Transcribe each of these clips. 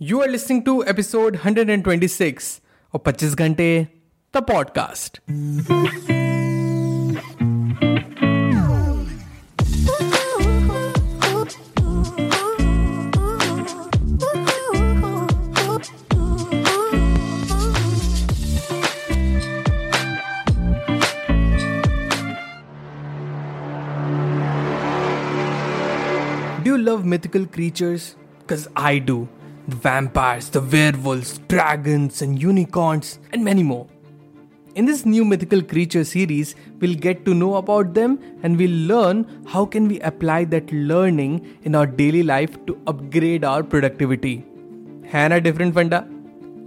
You are listening to episode 126 और 25 घंटे the podcast Do you love mythical creatures? Because I do The vampires, the werewolves, dragons, and unicorns, and many more. In this new mythical creature series, we'll get to know about them and we'll learn how can we apply that learning in our daily life to upgrade our productivity. Hannah different funda?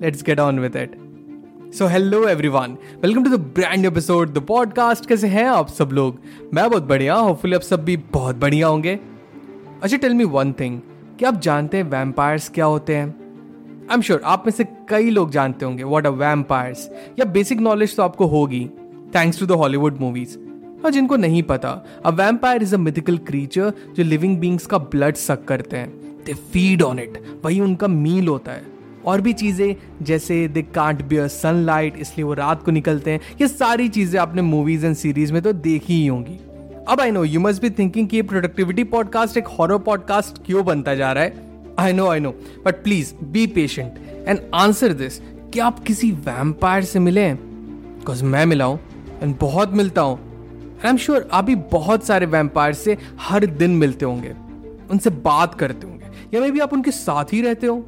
Let's get on with it. So hello everyone welcome to the brand episode the podcast कैसे हैं आप सब लोग मैं बहुत बढ़िया hopefully आप सब भी बहुत बढ़िया होंगे अच्छा टेल मी वन थिंग क्या आप जानते हैं वैम्पायर्स क्या होते हैं? आई एम श्योर आप में से कई लोग जानते होंगे वॉट आर वैम्पायर्स या बेसिक नॉलेज तो आपको होगी. Thanks to the Hollywood movies और जिनको नहीं पता a vampire is a mythical creature जो लिविंग बींग्स का ब्लड सक करते हैं. दे फ़ीड ऑन इट वही उनका मील होता है. और भी चीज़ें, जैसे दे कांट बियर सनलाइट इसलिए वो रात को निकलते हैं. ये सारी चीज़ें आपने मूवीज़ एंड सीरीज़ में तो देखी ही होंगी. अब I know you must be thinking कि ये प्रोडक्टिविटी पॉडकास्ट एक हॉरर पॉडकास्ट क्यों बनता जा रहा है? I know I know but please be patient and answer this क्या आप किसी वैम्पायर से मिले हैं? बिकॉज़ मैं मिला हूँ एंड बहुत मिलता हूँ. आई एम श्योर आप भी बहुत सारे वैम्पायर से हर दिन मिलते होंगे. उनसे बात करते होंगे. या मे भी आप उनके साथ ही रहते हो.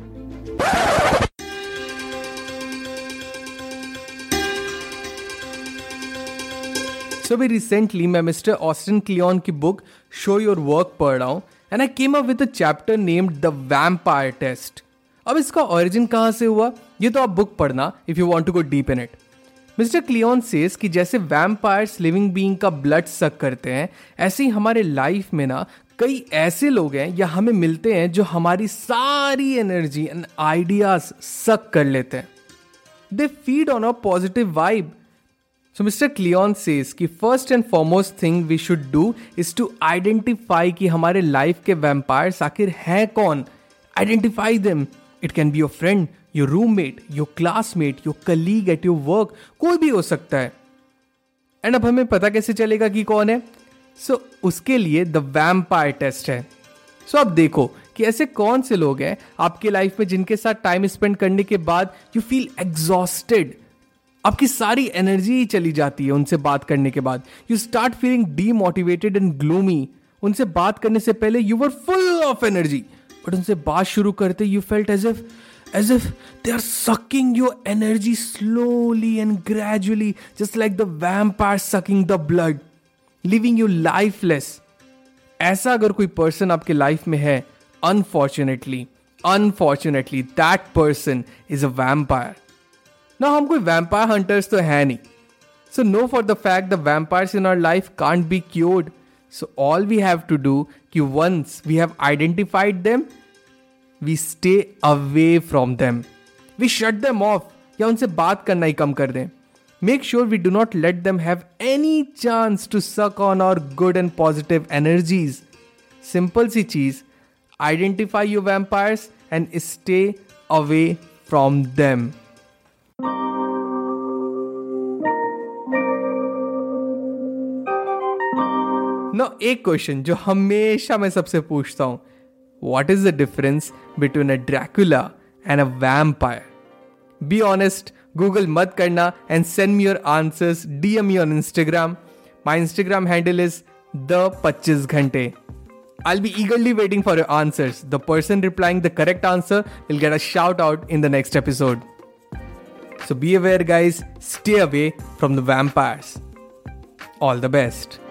सो अभी रिसेंटली मैं मिस्टर ऑस्टिन क्लियन की बुक शो योर वर्क पढ़ रहा हूँ and I came up with a chapter named the vampire test अब इसका ओरिजिन कहाँ से हुआ? ये तो आप बुक पढ़ना if you want to go deep in it mister Klein says कि जैसे वैम्पायर्स लिविंग बीइंग का ब्लड सक करते हैं, ऐसे ही हमारे लाइफ में ना कई ऐसे लोग हैं, या हमें मिलते हैं, जो हमारी सारी एनर्जी एंड आइडियाज़ सक कर लेते हैं। They feed on a positive vibe so mister Klein says कि first and foremost thing we should do is to identify कि हमारे लाइफ के वैम्पायर्स आखिर हैं कौन? Identify them it can be your friend your roommate your classmate your colleague at your work कोई भी हो सकता है। एंड अब हमें पता कैसे चलेगा कि कौन है? सो so, उसके लिए द वैम्पायर टेस्ट है। सो so, अब देखो कि ऐसे कौन से लोग हैं आपके लाइफ में जिनके साथ टाइम स्पेंड करने के बाद यू फील एग्जॉस्टेड आपकी सारी एनर्जी ही चली जाती है उनसे बात करने के बाद। You start feeling demotivated and gloomy उनसे बात करने से पहले you were full of energy but उनसे बात शुरू करते you felt as if as if they are sucking your energy slowly and gradually just like the vampire sucking the blood leaving you lifeless ऐसा अगर कोई पर्सन आपके life में है unfortunately unfortunately that person is a vampire ना हम कोई vampire hunters तो है नहीं। So no for the fact the vampires in our life can't be cured so all we have to do कि once we have identified them we stay away from them we shut them off या उनसे बात करना ही कम कर दें। Make sure we do not let them have any chance to suck on our good and positive energies simple C cheese identify your vampires and stay away from them no एक question जो हमेशा मैं सबसे पूछता हूँ. What is the difference between a Dracula and a vampire be honest Google मत करना and send me your answers DM you on Instagram my Instagram handle is the पच्चीस घंटे. I be eagerly waiting for your answers the person replying the correct answer will get a shout out in the next episode so be aware guys stay away from the vampires all the best